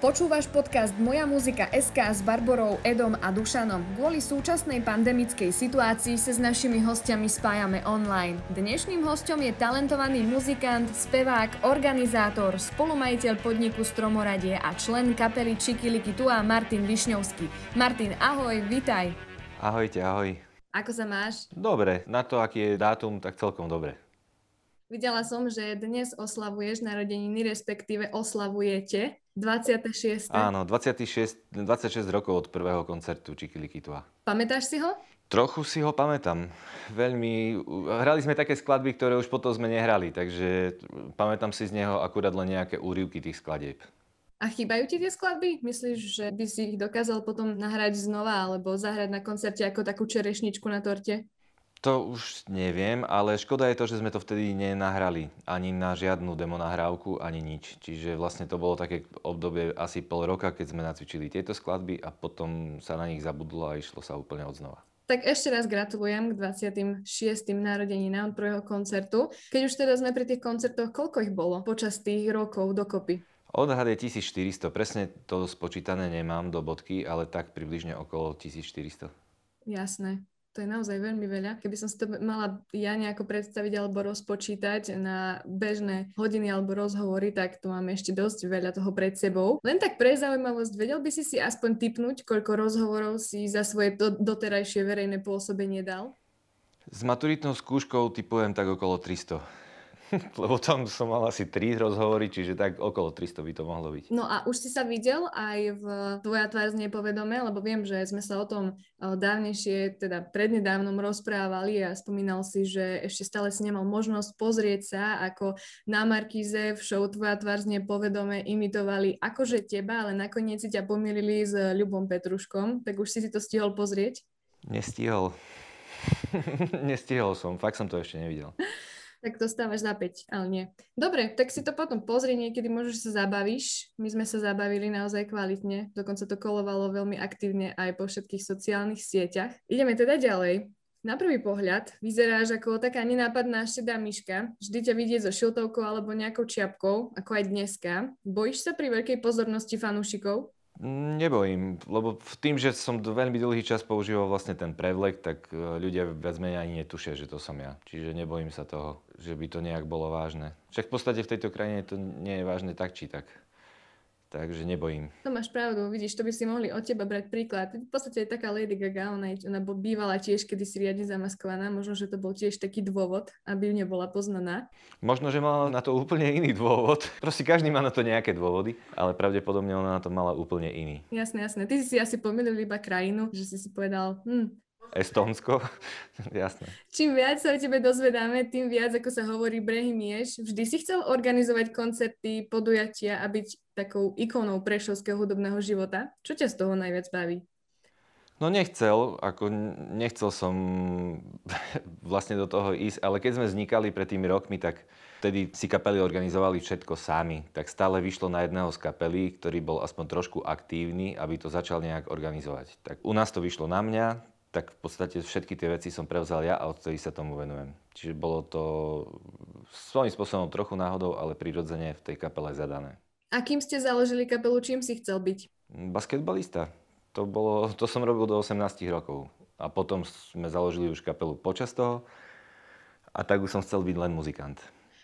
Počúvaš podcast Moja muzika SK s Barborou, Edom a Dušanom. Kvôli súčasnej pandemickej situácii sa s našimi hostiami spájame online. Dnešným hostom je talentovaný muzikant, spevák, organizátor, spolumajiteľ podniku Stromoradie a člen kapely Čikiliky Tua Martin Višňovský. Martin, ahoj, vitaj. Ahojte, ahoj. Ako sa máš? Dobre, na to, aký je dátum, tak celkom dobre. Videla som, že dnes oslavuješ narodeniny, respektíve oslavujete 26. Áno, 26, 26 rokov od prvého koncertu Čikili Kitua. Pamätáš si ho? Trochu si ho pamätám. Veľmi... Hrali sme také skladby, ktoré už potom sme nehrali, takže pamätám si z neho akurát len nejaké úryvky tých skladieb. A chýbajú ti tie skladby? Myslíš, že by si ich dokázal potom nahrať znova alebo zahrať na koncerte ako takú čerešničku na torte? To už neviem, ale škoda je to, že sme to vtedy nenahrali ani na žiadnu demo nahrávku, ani nič. Čiže vlastne to bolo také obdobie asi pol roka, keď sme nacvičili tieto skladby a potom sa na nich zabudlo a išlo sa úplne od znova. Tak ešte raz gratulujem k 26. narodeninám prvého koncertu. Keď už teda sme pri tých koncertoch, koľko ich bolo počas tých rokov dokopy? Odhad je 1400, presne to spočítané nemám do bodky, ale tak približne okolo 1400. Jasné. To je naozaj veľmi veľa. Keby som si to mala ja nejako predstaviť alebo rozpočítať na bežné hodiny alebo rozhovory, tak tu máme ešte dosť veľa toho pred sebou. Len tak pre zaujímavosť, vedel by si si aspoň typnúť, koľko rozhovorov si za svoje do, doterajšie verejné pôsobenie dal? S maturitnou skúškou typujem tak okolo 300. Lebo tam som mal asi 3 rozhovory, čiže tak okolo 300 by to mohlo byť. No a už si sa videl aj v Tvoja tvár z nepovedome, lebo viem, že sme sa o tom dávnejšie, teda prednedávnom rozprávali a spomínal si, že ešte stále si nemal možnosť pozrieť sa, ako na Markize v show Tvoja tvár z nepovedome imitovali akože teba, ale nakoniec si ťa pomýlili s Ľubom Petruškom, tak už si si to stihol pozrieť? Nestihol. Nestihol som, fakt som to ešte nevidel tak dostávaš za 5, ale nie. Dobre, tak si to potom pozri, niekedy možno, sa zabavíš. My sme sa zabavili naozaj kvalitne, dokonca to kolovalo veľmi aktívne aj po všetkých sociálnych sieťach. Ideme teda ďalej. Na prvý pohľad vyzeráš ako taká nenápadná šedá myška, vždy ťa vidieť so šiltovkou alebo nejakou čiapkou, ako aj dneska. Bojíš sa pri veľkej pozornosti fanúšikov? Nebojím, lebo v tým, že som veľmi dlhý čas používal vlastne ten prevlek, tak e, ľudia viac menej ani netušia, že to som ja. Čiže nebojím sa toho, že by to nejak bolo vážne. Však v podstate v tejto krajine to nie je vážne tak či tak takže nebojím. To máš pravdu, vidíš, to by si mohli od teba brať príklad. V podstate je taká Lady Gaga, ona, ona bývala tiež kedy si riadne zamaskovaná, možno, že to bol tiež taký dôvod, aby nebola poznaná. Možno, že mala na to úplne iný dôvod. Proste každý má na to nejaké dôvody, ale pravdepodobne ona na to mala úplne iný. Jasné, jasné. Ty si si asi pomýlil iba krajinu, že si si povedal, hm, Estónsko, jasné. Čím viac sa o tebe dozvedáme, tým viac, ako sa hovorí, brehy mieš. Vždy si chcel organizovať koncerty, podujatia a byť takou ikónou prešovského hudobného života. Čo ťa z toho najviac baví? No nechcel, ako nechcel som vlastne do toho ísť, ale keď sme vznikali pred tými rokmi, tak vtedy si kapely organizovali všetko sami. Tak stále vyšlo na jedného z kapely, ktorý bol aspoň trošku aktívny, aby to začal nejak organizovať. Tak u nás to vyšlo na mňa, tak v podstate všetky tie veci som prevzal ja a odtedy sa tomu venujem. Čiže bolo to svojím spôsobom trochu náhodou, ale prirodzene v tej kapele zadané. A kým ste založili kapelu, čím si chcel byť? Basketbalista. To, bolo, to som robil do 18 rokov. A potom sme založili už kapelu počas toho. A tak už som chcel byť len muzikant.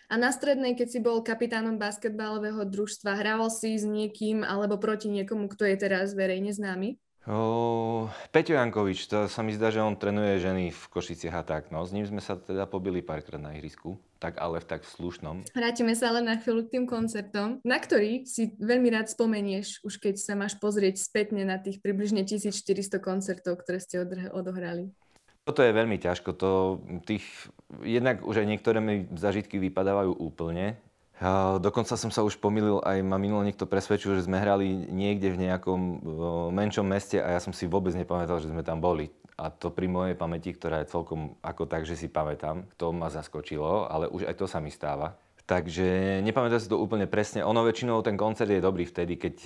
A na strednej, keď si bol kapitánom basketbalového družstva, hrával si s niekým alebo proti niekomu, kto je teraz verejne známy? O, Peťo Jankovič, to sa mi zdá, že on trénuje ženy v Košiciach a tak. No, s ním sme sa teda pobili párkrát na ihrisku, tak ale v tak slušnom. Vrátime sa ale na chvíľu k tým koncertom, na ktorý si veľmi rád spomenieš, už keď sa máš pozrieť spätne na tých približne 1400 koncertov, ktoré ste odohrali. Toto je veľmi ťažko. To, tých, jednak už aj niektoré mi zažitky vypadávajú úplne, Dokonca som sa už pomýlil, aj ma minulo niekto presvedčil, že sme hrali niekde v nejakom menšom meste a ja som si vôbec nepamätal, že sme tam boli. A to pri mojej pamäti, ktorá je celkom ako tak, že si pamätám, to ma zaskočilo, ale už aj to sa mi stáva. Takže nepamätám si to úplne presne. Ono väčšinou ten koncert je dobrý vtedy, keď,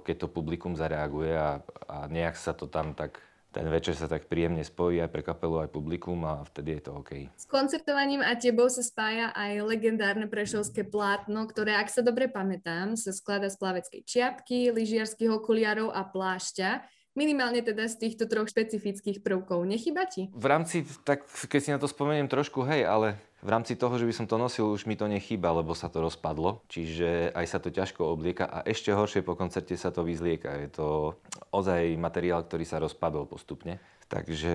keď to publikum zareaguje a, a nejak sa to tam tak ten večer sa tak príjemne spojí aj pre kapelu, aj publikum a vtedy je to OK. S koncertovaním a tebou sa spája aj legendárne prešovské plátno, ktoré, ak sa dobre pamätám, sa skladá z plaveckej čiapky, lyžiarských okuliarov a plášťa. Minimálne teda z týchto troch špecifických prvkov. Nechyba ti? V rámci, tak keď si na to spomeniem trošku, hej, ale v rámci toho, že by som to nosil, už mi to nechýba, lebo sa to rozpadlo. Čiže aj sa to ťažko oblieka a ešte horšie po koncerte sa to vyzlieka. Je to ozaj materiál, ktorý sa rozpadol postupne. Takže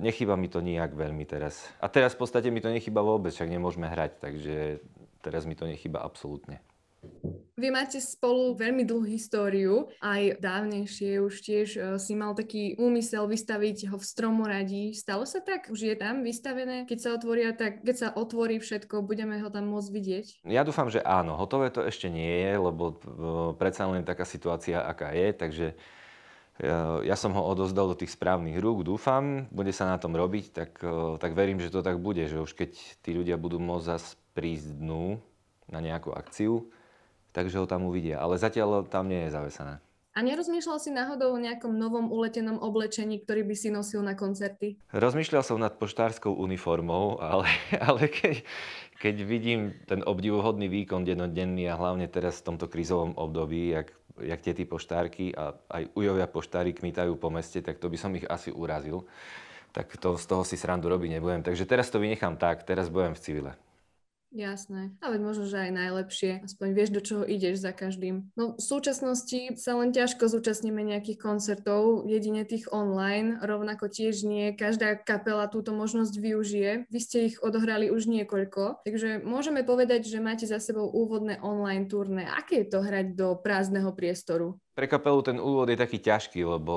nechýba mi to nijak veľmi teraz. A teraz v podstate mi to nechýba vôbec, však nemôžeme hrať, takže teraz mi to nechýba absolútne. Vy máte spolu veľmi dlhú históriu, aj dávnejšie už tiež uh, si mal taký úmysel vystaviť ho v stromoradí. Stalo sa tak? Už je tam vystavené? Keď sa otvoria, tak keď sa otvorí všetko, budeme ho tam môcť vidieť? Ja dúfam, že áno. Hotové to ešte nie je, lebo uh, predsa len taká situácia, aká je, takže ja, ja som ho odozdal do tých správnych rúk, dúfam, bude sa na tom robiť, tak, tak verím, že to tak bude, že už keď tí ľudia budú môcť zase prísť dnu na nejakú akciu, takže ho tam uvidia. Ale zatiaľ tam nie je zavesené. A nerozmýšľal si náhodou o nejakom novom uletenom oblečení, ktorý by si nosil na koncerty? Rozmýšľal som nad poštárskou uniformou, ale, ale keď, keď vidím ten obdivuhodný výkon dennodenný a hlavne teraz v tomto krízovom období, jak, jak tie poštárky a aj ujovia poštári kmitajú po meste, tak to by som ich asi urazil. Tak to, z toho si srandu robiť nebudem. Takže teraz to vynechám tak, teraz budem v civile. Jasné. Ale možno, že aj najlepšie. Aspoň vieš, do čoho ideš za každým. No v súčasnosti sa len ťažko zúčastníme nejakých koncertov, jedine tých online. Rovnako tiež nie. Každá kapela túto možnosť využije. Vy ste ich odohrali už niekoľko. Takže môžeme povedať, že máte za sebou úvodné online turné. Aké je to hrať do prázdneho priestoru? Pre kapelu ten úvod je taký ťažký, lebo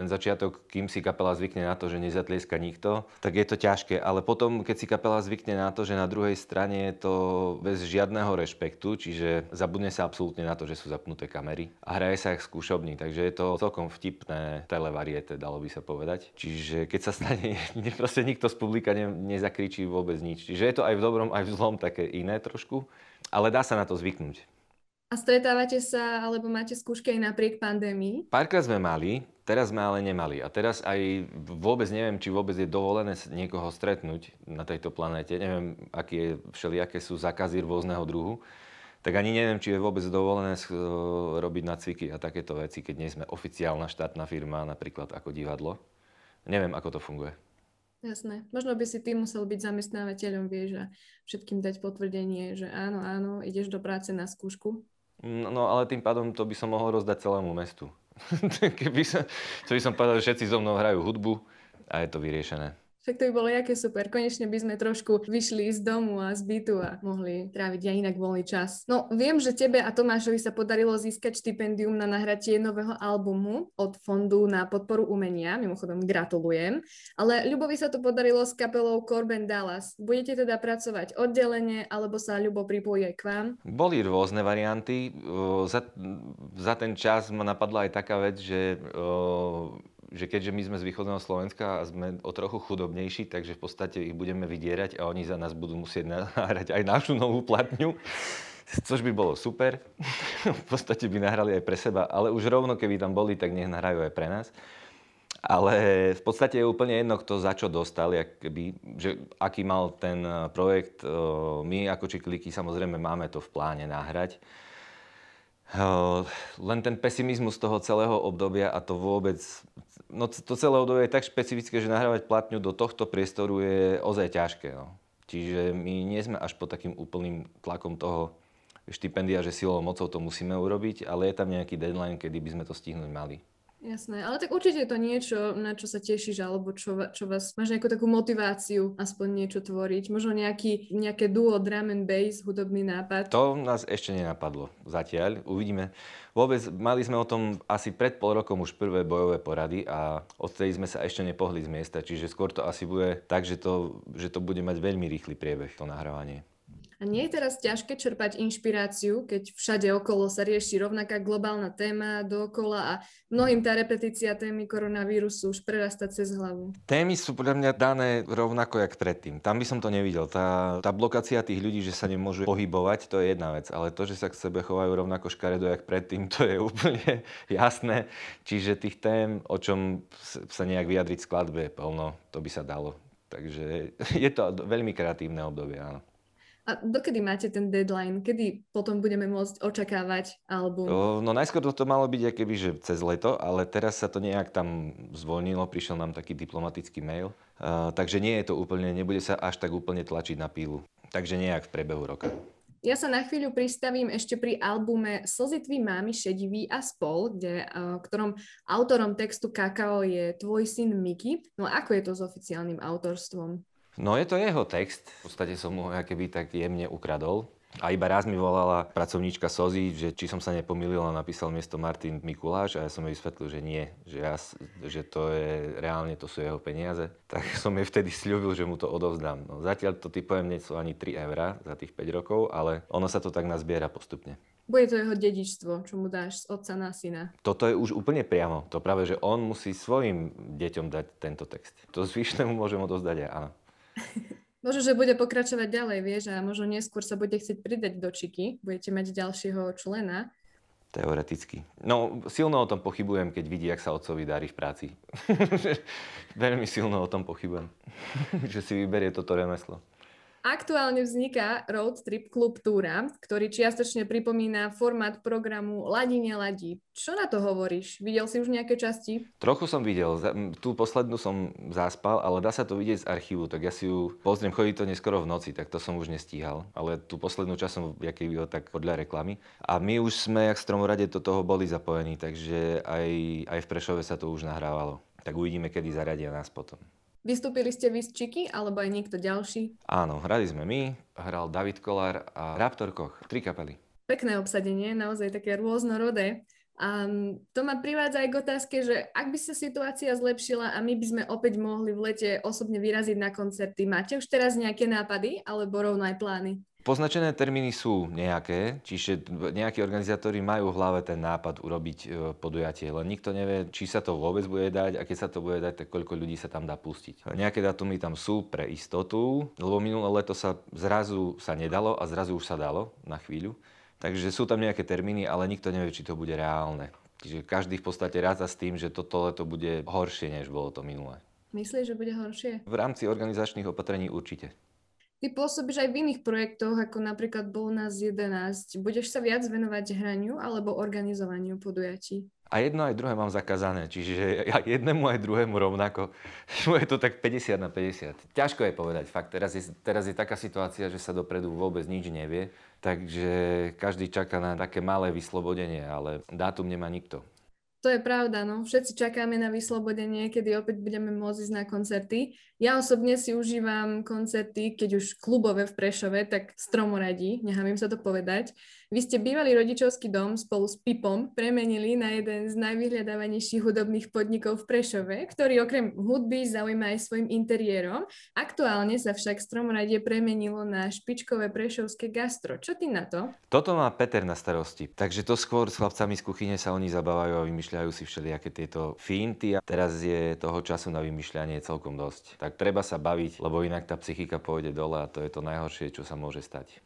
ten začiatok, kým si kapela zvykne na to, že nezatlieska nikto, tak je to ťažké. Ale potom, keď si kapela zvykne na to, že na druhej strane je to bez žiadneho rešpektu, čiže zabudne sa absolútne na to, že sú zapnuté kamery a hraje sa ich skúšobní. Takže je to celkom vtipné televariete, dalo by sa povedať. Čiže keď sa stane, proste nikto z publika ne, nezakričí vôbec nič. Čiže je to aj v dobrom, aj v zlom také iné trošku, ale dá sa na to zvyknúť. A stretávate sa, alebo máte skúšky aj napriek pandémii? Párkrát sme mali, teraz sme ale nemali. A teraz aj vôbec neviem, či vôbec je dovolené niekoho stretnúť na tejto planéte. Neviem, aké je, všelijaké sú zákazy rôzneho druhu. Tak ani neviem, či je vôbec dovolené robiť nacviky a takéto veci, keď nie sme oficiálna štátna firma, napríklad ako divadlo. Neviem, ako to funguje. Jasné. Možno by si ty musel byť zamestnávateľom, vieš, a všetkým dať potvrdenie, že áno, áno, ideš do práce na skúšku. No, ale tým pádom to by som mohol rozdať celému mestu. Keby som, to by som povedal, že všetci so mnou hrajú hudbu a je to vyriešené. Však to by bolo jaké super. Konečne by sme trošku vyšli z domu a z bytu a mohli tráviť aj inak voľný čas. No, viem, že tebe a Tomášovi sa podarilo získať štipendium na nahratie nového albumu od Fondu na podporu umenia. Mimochodom, gratulujem. Ale Ľubovi sa to podarilo s kapelou Corben Dallas. Budete teda pracovať oddelenie, alebo sa Ľubo pripojí aj k vám? Boli rôzne varianty. Za, za ten čas ma napadla aj taká vec, že že keďže my sme z východného Slovenska a sme o trochu chudobnejší, takže v podstate ich budeme vydierať a oni za nás budú musieť nahrať aj našu novú platňu, což by bolo super. v podstate by nahrali aj pre seba, ale už rovno, keby tam boli, tak nech nahrajú aj pre nás. Ale v podstate je úplne jedno, kto za čo dostal, keby, že aký mal ten projekt. My ako Čiklíky samozrejme máme to v pláne nahrať. Len ten pesimizmus toho celého obdobia a to vôbec, no to celé obdobie je tak špecifické, že nahrávať platňu do tohto priestoru je ozaj ťažké. No. Čiže my nie sme až pod takým úplným tlakom toho štipendia, že silou mocou to musíme urobiť, ale je tam nejaký deadline, kedy by sme to stihnúť mali. Jasné, ale tak určite je to niečo, na čo sa tešíš, alebo čo, čo vás, máš nejakú takú motiváciu aspoň niečo tvoriť. Možno nejaký, nejaké duo drum and bass, hudobný nápad. To nás ešte nenapadlo zatiaľ. Uvidíme. Vôbec mali sme o tom asi pred pol rokom už prvé bojové porady a odtedy sme sa ešte nepohli z miesta, čiže skôr to asi bude tak, že to, že to bude mať veľmi rýchly priebeh, to nahrávanie. A nie je teraz ťažké čerpať inšpiráciu, keď všade okolo sa rieši rovnaká globálna téma dookola a mnohým tá repetícia témy koronavírusu už prerasta cez hlavu? Témy sú podľa mňa dané rovnako jak predtým. Tam by som to nevidel. Tá, tá blokácia tých ľudí, že sa nemôžu pohybovať, to je jedna vec. Ale to, že sa k sebe chovajú rovnako škaredo jak predtým, to je úplne jasné. Čiže tých tém, o čom sa nejak vyjadriť skladbe, plno, to by sa dalo. Takže je to veľmi kreatívne obdobie, áno. A dokedy máte ten deadline? Kedy potom budeme môcť očakávať album? O, no najskôr to malo byť keby, že cez leto, ale teraz sa to nejak tam zvolnilo, prišiel nám taký diplomatický mail, uh, takže nie je to úplne, nebude sa až tak úplne tlačiť na pílu. Takže nejak v priebehu roka. Ja sa na chvíľu pristavím ešte pri albume Slzy tvý mámy šedivý a spol, kde, ktorom autorom textu Kakao je tvoj syn Miky. No ako je to s oficiálnym autorstvom? No je to jeho text. V podstate som mu keby tak jemne ukradol. A iba raz mi volala pracovníčka Sozy, že či som sa nepomýlil a napísal miesto Martin Mikuláš a ja som jej vysvetlil, že nie, že, ja, že to je reálne, to sú jeho peniaze. Tak som jej vtedy sľúbil, že mu to odovzdám. No, zatiaľ to typujem nie sú ani 3 eurá za tých 5 rokov, ale ono sa to tak nazbiera postupne. Bude to jeho dedičstvo, čo mu dáš z otca na syna. Toto je už úplne priamo. To práve, že on musí svojim deťom dať tento text. To zvyšnému môžem odozdať ja, áno. Možno, že bude pokračovať ďalej, vieš, a možno neskôr sa bude chcieť pridať do Čiky, budete mať ďalšieho člena. Teoreticky. No, silno o tom pochybujem, keď vidí, jak sa otcovi darí v práci. Veľmi silno o tom pochybujem, že si vyberie toto remeslo. Aktuálne vzniká Road Trip Club Túra, ktorý čiastočne pripomína formát programu Ladí neladí. Čo na to hovoríš? Videl si už nejaké časti? Trochu som videl. Tú poslednú som zaspal, ale dá sa to vidieť z archívu, tak ja si ju pozriem, chodí to neskoro v noci, tak to som už nestíhal. Ale tú poslednú časť som jaký tak podľa reklamy. A my už sme, jak Stromorade, do toho boli zapojení, takže aj, aj v Prešove sa to už nahrávalo. Tak uvidíme, kedy zaradia nás potom. Vystúpili ste vy z Čiky, alebo aj niekto ďalší? Áno, hrali sme my, hral David Kolár a Raptor Koch, tri kapely. Pekné obsadenie, naozaj také rôznorodé. A to ma privádza aj k otázke, že ak by sa situácia zlepšila a my by sme opäť mohli v lete osobne vyraziť na koncerty, máte už teraz nejaké nápady alebo rovno aj plány? Poznačené termíny sú nejaké, čiže nejakí organizátori majú v hlave ten nápad urobiť e, podujatie, len nikto nevie, či sa to vôbec bude dať a keď sa to bude dať, tak koľko ľudí sa tam dá pustiť. Nejaké datumy tam sú pre istotu, lebo minulé leto sa zrazu sa nedalo a zrazu už sa dalo na chvíľu. Takže sú tam nejaké termíny, ale nikto nevie, či to bude reálne. Čiže každý v podstate ráza s tým, že toto leto bude horšie, než bolo to minulé. Myslíš, že bude horšie? V rámci organizačných opatrení určite. Ty pôsobíš aj v iných projektoch, ako napríklad bol nás 11. Budeš sa viac venovať hraniu alebo organizovaniu podujatí? A jedno aj druhé mám zakázané, čiže ja jednému aj druhému rovnako. Je to tak 50 na 50. Ťažko je povedať, fakt. Teraz je, teraz je taká situácia, že sa dopredu vôbec nič nevie, takže každý čaká na také malé vyslobodenie, ale dátum nemá nikto. To je pravda, no. Všetci čakáme na vyslobodenie, kedy opäť budeme môcť ísť na koncerty. Ja osobne si užívam koncerty, keď už klubové v Prešove, tak stromoradí, nechám im sa to povedať. Vy ste bývalý rodičovský dom spolu s Pipom premenili na jeden z najvyhľadávanejších hudobných podnikov v Prešove, ktorý okrem hudby zaujíma aj svojim interiérom. Aktuálne sa však Stromoradie premenilo na špičkové prešovské gastro. Čo ty na to? Toto má Peter na starosti. Takže to skôr s chlapcami z kuchyne sa oni zabávajú a vymýšľajú si všelijaké tieto finty a teraz je toho času na vymýšľanie celkom dosť. Tak treba sa baviť, lebo inak tá psychika pôjde dole a to je to najhoršie, čo sa môže stať.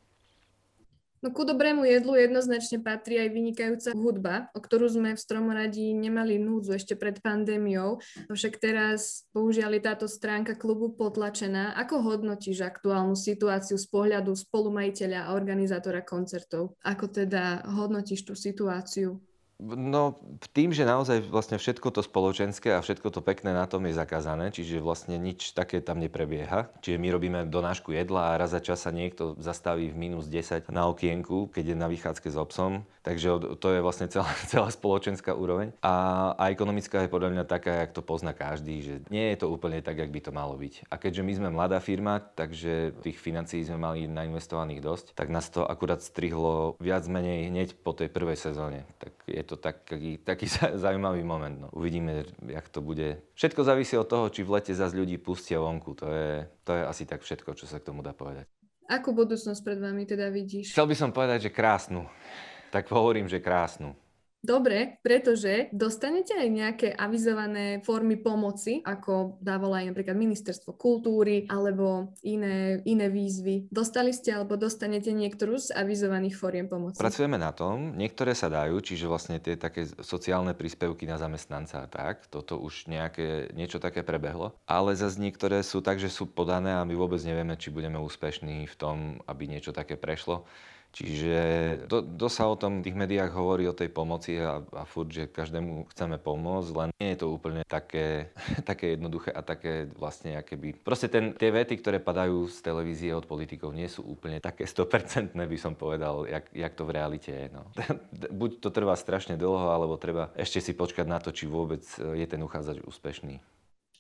No ku dobrému jedlu jednoznačne patrí aj vynikajúca hudba, o ktorú sme v Stromoradí nemali núdzu ešte pred pandémiou, však teraz bohužiaľ je táto stránka klubu potlačená. Ako hodnotíš aktuálnu situáciu z pohľadu spolumajiteľa a organizátora koncertov? Ako teda hodnotíš tú situáciu? No tým, že naozaj vlastne všetko to spoločenské a všetko to pekné na tom je zakázané, čiže vlastne nič také tam neprebieha. Čiže my robíme donášku jedla a raz za čas sa niekto zastaví v minus 10 na okienku, keď je na vychádzke s obsom. Takže to je vlastne celá, celá spoločenská úroveň. A, a ekonomická je podľa mňa taká, jak to pozná každý, že nie je to úplne tak, jak by to malo byť. A keďže my sme mladá firma, takže tých financií sme mali nainvestovaných dosť, tak nás to akurát strihlo viac menej hneď po tej prvej sezóne. Tak je to taký, taký zaujímavý moment. No. Uvidíme, jak to bude. Všetko závisí od toho, či v lete zase ľudí pustia vonku. To je, to je asi tak všetko, čo sa k tomu dá povedať. Akú budúcnosť pred vami teda vidíš? Chcel by som povedať, že krásnu. Tak hovorím, že krásnu. Dobre, pretože dostanete aj nejaké avizované formy pomoci, ako dávalo aj napríklad Ministerstvo kultúry alebo iné, iné výzvy. Dostali ste alebo dostanete niektorú z avizovaných foriem pomoci? Pracujeme na tom, niektoré sa dajú, čiže vlastne tie také sociálne príspevky na zamestnanca a tak, toto už nejaké, niečo také prebehlo, ale zase niektoré sú tak, že sú podané a my vôbec nevieme, či budeme úspešní v tom, aby niečo také prešlo. Čiže to, to sa o tom v tých médiách hovorí o tej pomoci a, a furt, že každému chceme pomôcť, len nie je to úplne také, také jednoduché a také vlastne akéby... Proste ten, tie vety, ktoré padajú z televízie od politikov, nie sú úplne také 100% by som povedal, jak, jak to v realite je. No. Buď to trvá strašne dlho, alebo treba ešte si počkať na to, či vôbec je ten uchádzač úspešný.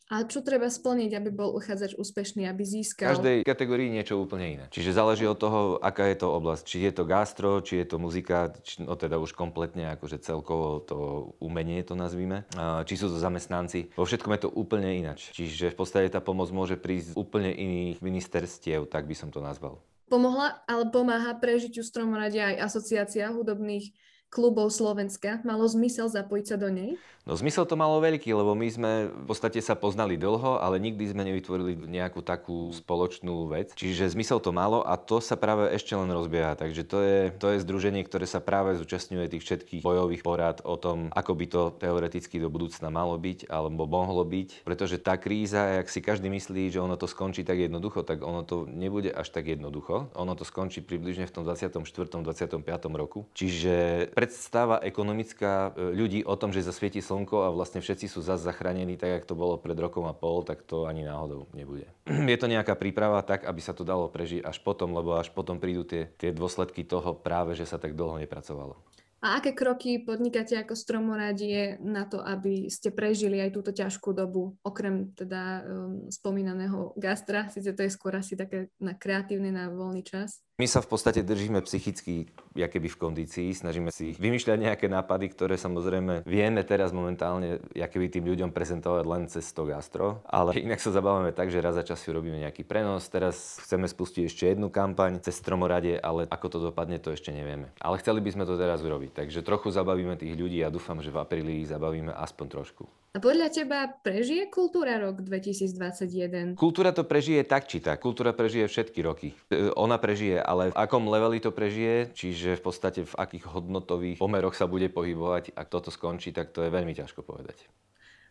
A čo treba splniť, aby bol uchádzač úspešný, aby získal? V každej kategórii niečo úplne iné. Čiže záleží od toho, aká je to oblasť. Či je to gastro, či je to muzika, či, no teda už kompletne akože celkovo to umenie to nazvíme. Či sú to zamestnanci. Vo všetkom je to úplne inač. Čiže v podstate tá pomoc môže prísť z úplne iných ministerstiev, tak by som to nazval. Pomohla, ale pomáha prežitiu stromoradia aj asociácia hudobných klubov Slovenska. Malo zmysel zapojiť sa do nej? No zmysel to malo veľký, lebo my sme v podstate sa poznali dlho, ale nikdy sme nevytvorili nejakú takú spoločnú vec. Čiže zmysel to malo a to sa práve ešte len rozbieha. Takže to je, to je združenie, ktoré sa práve zúčastňuje tých všetkých bojových porád o tom, ako by to teoreticky do budúcna malo byť alebo mohlo byť. Pretože tá kríza, ak si každý myslí, že ono to skončí tak jednoducho, tak ono to nebude až tak jednoducho. Ono to skončí približne v tom 24. 25. roku. Čiže predstava ekonomická e, ľudí o tom, že zasvieti slnko a vlastne všetci sú zase zachránení tak, ako to bolo pred rokom a pol, tak to ani náhodou nebude. Je to nejaká príprava tak, aby sa to dalo prežiť až potom, lebo až potom prídu tie, tie dôsledky toho práve, že sa tak dlho nepracovalo. A aké kroky podnikáte ako stromoradie na to, aby ste prežili aj túto ťažkú dobu, okrem teda um, spomínaného gastra, síce to je skôr asi také na kreatívny, na voľný čas? My sa v podstate držíme psychicky keby v kondícii, snažíme si vymýšľať nejaké nápady, ktoré samozrejme vieme teraz momentálne keby tým ľuďom prezentovať len cez to gastro, ale inak sa zabávame tak, že raz za čas si robíme nejaký prenos, teraz chceme spustiť ešte jednu kampaň cez Stromoradie, ale ako to dopadne, to ešte nevieme. Ale chceli by sme to teraz urobiť, takže trochu zabavíme tých ľudí a dúfam, že v apríli ich zabavíme aspoň trošku. A podľa teba prežije kultúra rok 2021? Kultúra to prežije tak či tak. Kultúra prežije všetky roky. E, ona prežije, ale v akom leveli to prežije, čiže v podstate v akých hodnotových pomeroch sa bude pohybovať, ak toto skončí, tak to je veľmi ťažko povedať.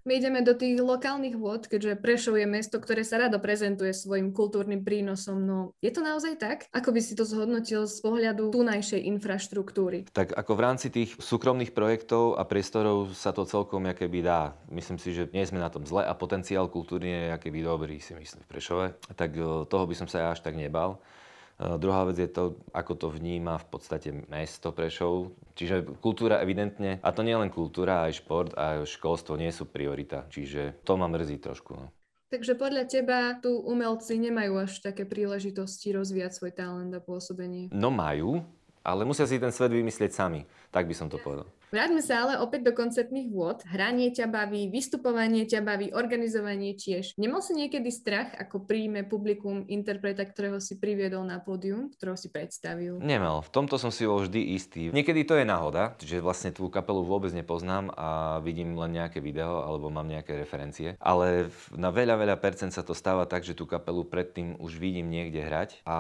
My ideme do tých lokálnych vôd, keďže Prešov je mesto, ktoré sa rado prezentuje svojim kultúrnym prínosom. No je to naozaj tak? Ako by si to zhodnotil z pohľadu tunajšej infraštruktúry? Tak ako v rámci tých súkromných projektov a priestorov sa to celkom by dá. Myslím si, že nie sme na tom zle a potenciál kultúrny je by dobrý, si myslím, v Prešove. Tak eh, toho by som sa až tak nebal. Druhá vec je to, ako to vníma v podstate mesto Prešov. Čiže kultúra evidentne, a to nie len kultúra, aj šport a školstvo nie sú priorita. Čiže to ma mrzí trošku. No. Takže podľa teba tu umelci nemajú až také príležitosti rozvíjať svoj talent a pôsobenie? No majú, ale musia si ten svet vymyslieť sami. Tak by som to povedal. Vráťme sa ale opäť do koncertných vôd. Hranie ťa baví, vystupovanie ťa baví, organizovanie tiež. Nemal si niekedy strach, ako príjme publikum interpreta, ktorého si priviedol na pódium, ktorého si predstavil? Nemal. V tomto som si bol vždy istý. Niekedy to je náhoda, že vlastne tú kapelu vôbec nepoznám a vidím len nejaké video alebo mám nejaké referencie. Ale na veľa, veľa percent sa to stáva tak, že tú kapelu predtým už vidím niekde hrať a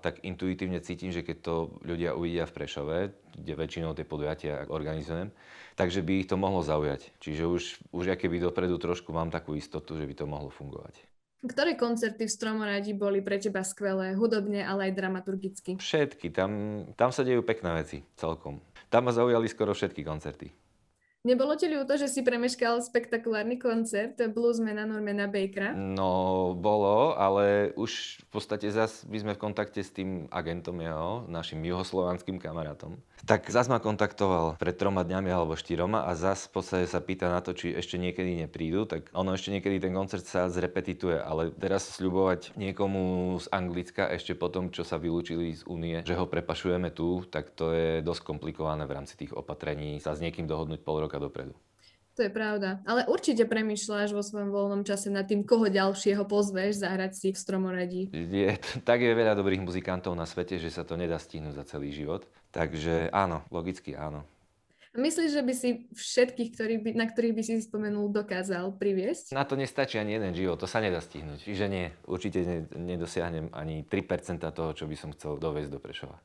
tak intuitívne cítim, že keď to ľudia uvidia v Prešove, kde väčšinou tie podujatia organizujem, takže by ich to mohlo zaujať. Čiže už, už keby dopredu trošku mám takú istotu, že by to mohlo fungovať. Ktoré koncerty v Stromoradi boli pre teba skvelé, hudobne, ale aj dramaturgicky? Všetky, tam, tam sa dejú pekné veci celkom. Tam ma zaujali skoro všetky koncerty. Nebolo ti ľúto, že si premeškal spektakulárny koncert bluesmana Normana Bakera? No, bolo, ale už v podstate zas my sme v kontakte s tým agentom jeho, našim juhoslovanským kamarátom. Tak zas ma kontaktoval pred troma dňami alebo štyroma a zas v podstate sa pýta na to, či ešte niekedy neprídu, tak ono ešte niekedy ten koncert sa zrepetituje, ale teraz sľubovať niekomu z Anglicka ešte potom, čo sa vylúčili z únie, že ho prepašujeme tu, tak to je dosť komplikované v rámci tých opatrení sa s niekým dohodnúť pol roka dopredu. To je pravda. Ale určite premyšľaš vo svojom voľnom čase nad tým, koho ďalšieho pozveš zahrať si v stromoradí. Je, tak je veľa dobrých muzikantov na svete, že sa to nedá stihnúť za celý život. Takže áno, logicky áno. Myslíš, že by si všetkých, ktorý by, na ktorých by si spomenul, dokázal priviesť? Na to nestačí ani jeden život, to sa nedá stihnúť. Čiže nie, určite ne, nedosiahnem ani 3% toho, čo by som chcel dovesť do Prešova.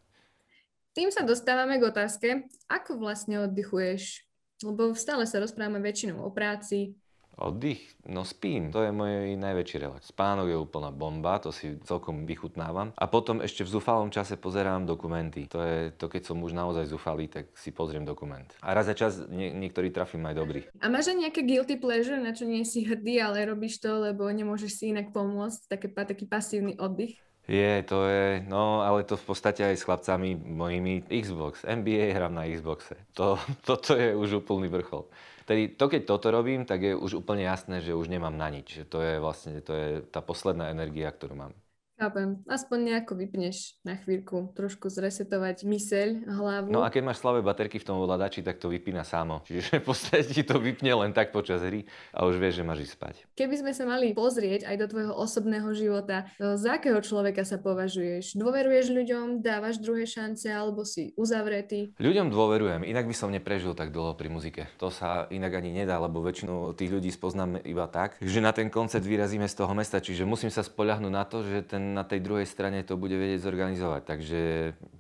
Tým sa dostávame k otázke, ako vlastne oddychuješ? Lebo stále sa rozprávame väčšinou o práci, Oddych? No spím. To je môj najväčší relax. Spánok je úplná bomba, to si celkom vychutnávam. A potom ešte v zúfalom čase pozerám dokumenty. To je to, keď som už naozaj zúfalý, tak si pozriem dokument. A raz za čas nie, niektorý trafím aj dobrý. A máš aj nejaké guilty pleasure, na čo nie si hrdý, ale robíš to, lebo nemôžeš si inak pomôcť? Také, taký pasívny oddych? Je, to je, no ale to v podstate aj s chlapcami mojimi Xbox, NBA hrám na Xboxe. To, toto je už úplný vrchol. Tedy to, keď toto robím, tak je už úplne jasné, že už nemám na nič. To je vlastne to je tá posledná energia, ktorú mám. Chápem. Aspoň nejako vypneš na chvíľku, trošku zresetovať myseľ, hlavu. No a keď máš slabé baterky v tom ovládači, tak to vypína samo. Čiže v podstate ti to vypne len tak počas hry a už vieš, že máš ísť spať. Keby sme sa mali pozrieť aj do tvojho osobného života, za akého človeka sa považuješ? Dôveruješ ľuďom, dávaš druhé šance alebo si uzavretý? Ľuďom dôverujem, inak by som neprežil tak dlho pri muzike. To sa inak ani nedá, lebo väčšinu tých ľudí spoznáme iba tak, že na ten koncert vyrazíme z toho mesta, čiže musím sa spoľahnúť na to, že ten na tej druhej strane to bude vedieť zorganizovať, takže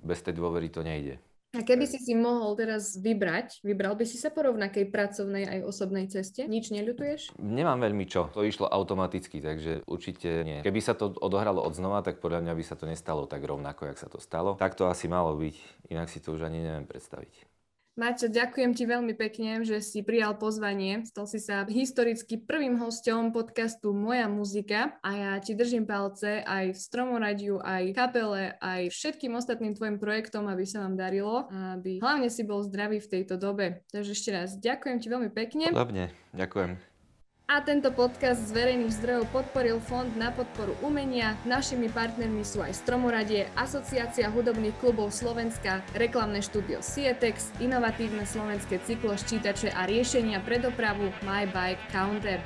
bez tej dôvery to nejde. A keby si si mohol teraz vybrať, vybral by si sa po rovnakej pracovnej aj osobnej ceste? Nič neľutuješ? Nemám veľmi čo. To išlo automaticky, takže určite nie. Keby sa to odohralo od znova, tak podľa mňa by sa to nestalo tak rovnako, jak sa to stalo. Tak to asi malo byť, inak si to už ani neviem predstaviť. Maťo, ďakujem ti veľmi pekne, že si prijal pozvanie. Stal si sa historicky prvým hostom podcastu Moja muzika a ja ti držím palce aj v Stromoradiu, aj kapele, aj všetkým ostatným tvojim projektom, aby sa vám darilo, aby hlavne si bol zdravý v tejto dobe. Takže ešte raz ďakujem ti veľmi pekne. Podobne, ďakujem. A tento podcast z verejných zdrojov podporil Fond na podporu umenia. Našimi partnermi sú aj Stromoradie, Asociácia hudobných klubov Slovenska, reklamné štúdio Sietex, inovatívne slovenské cykloščítače a riešenia pre dopravu My Bike Counter.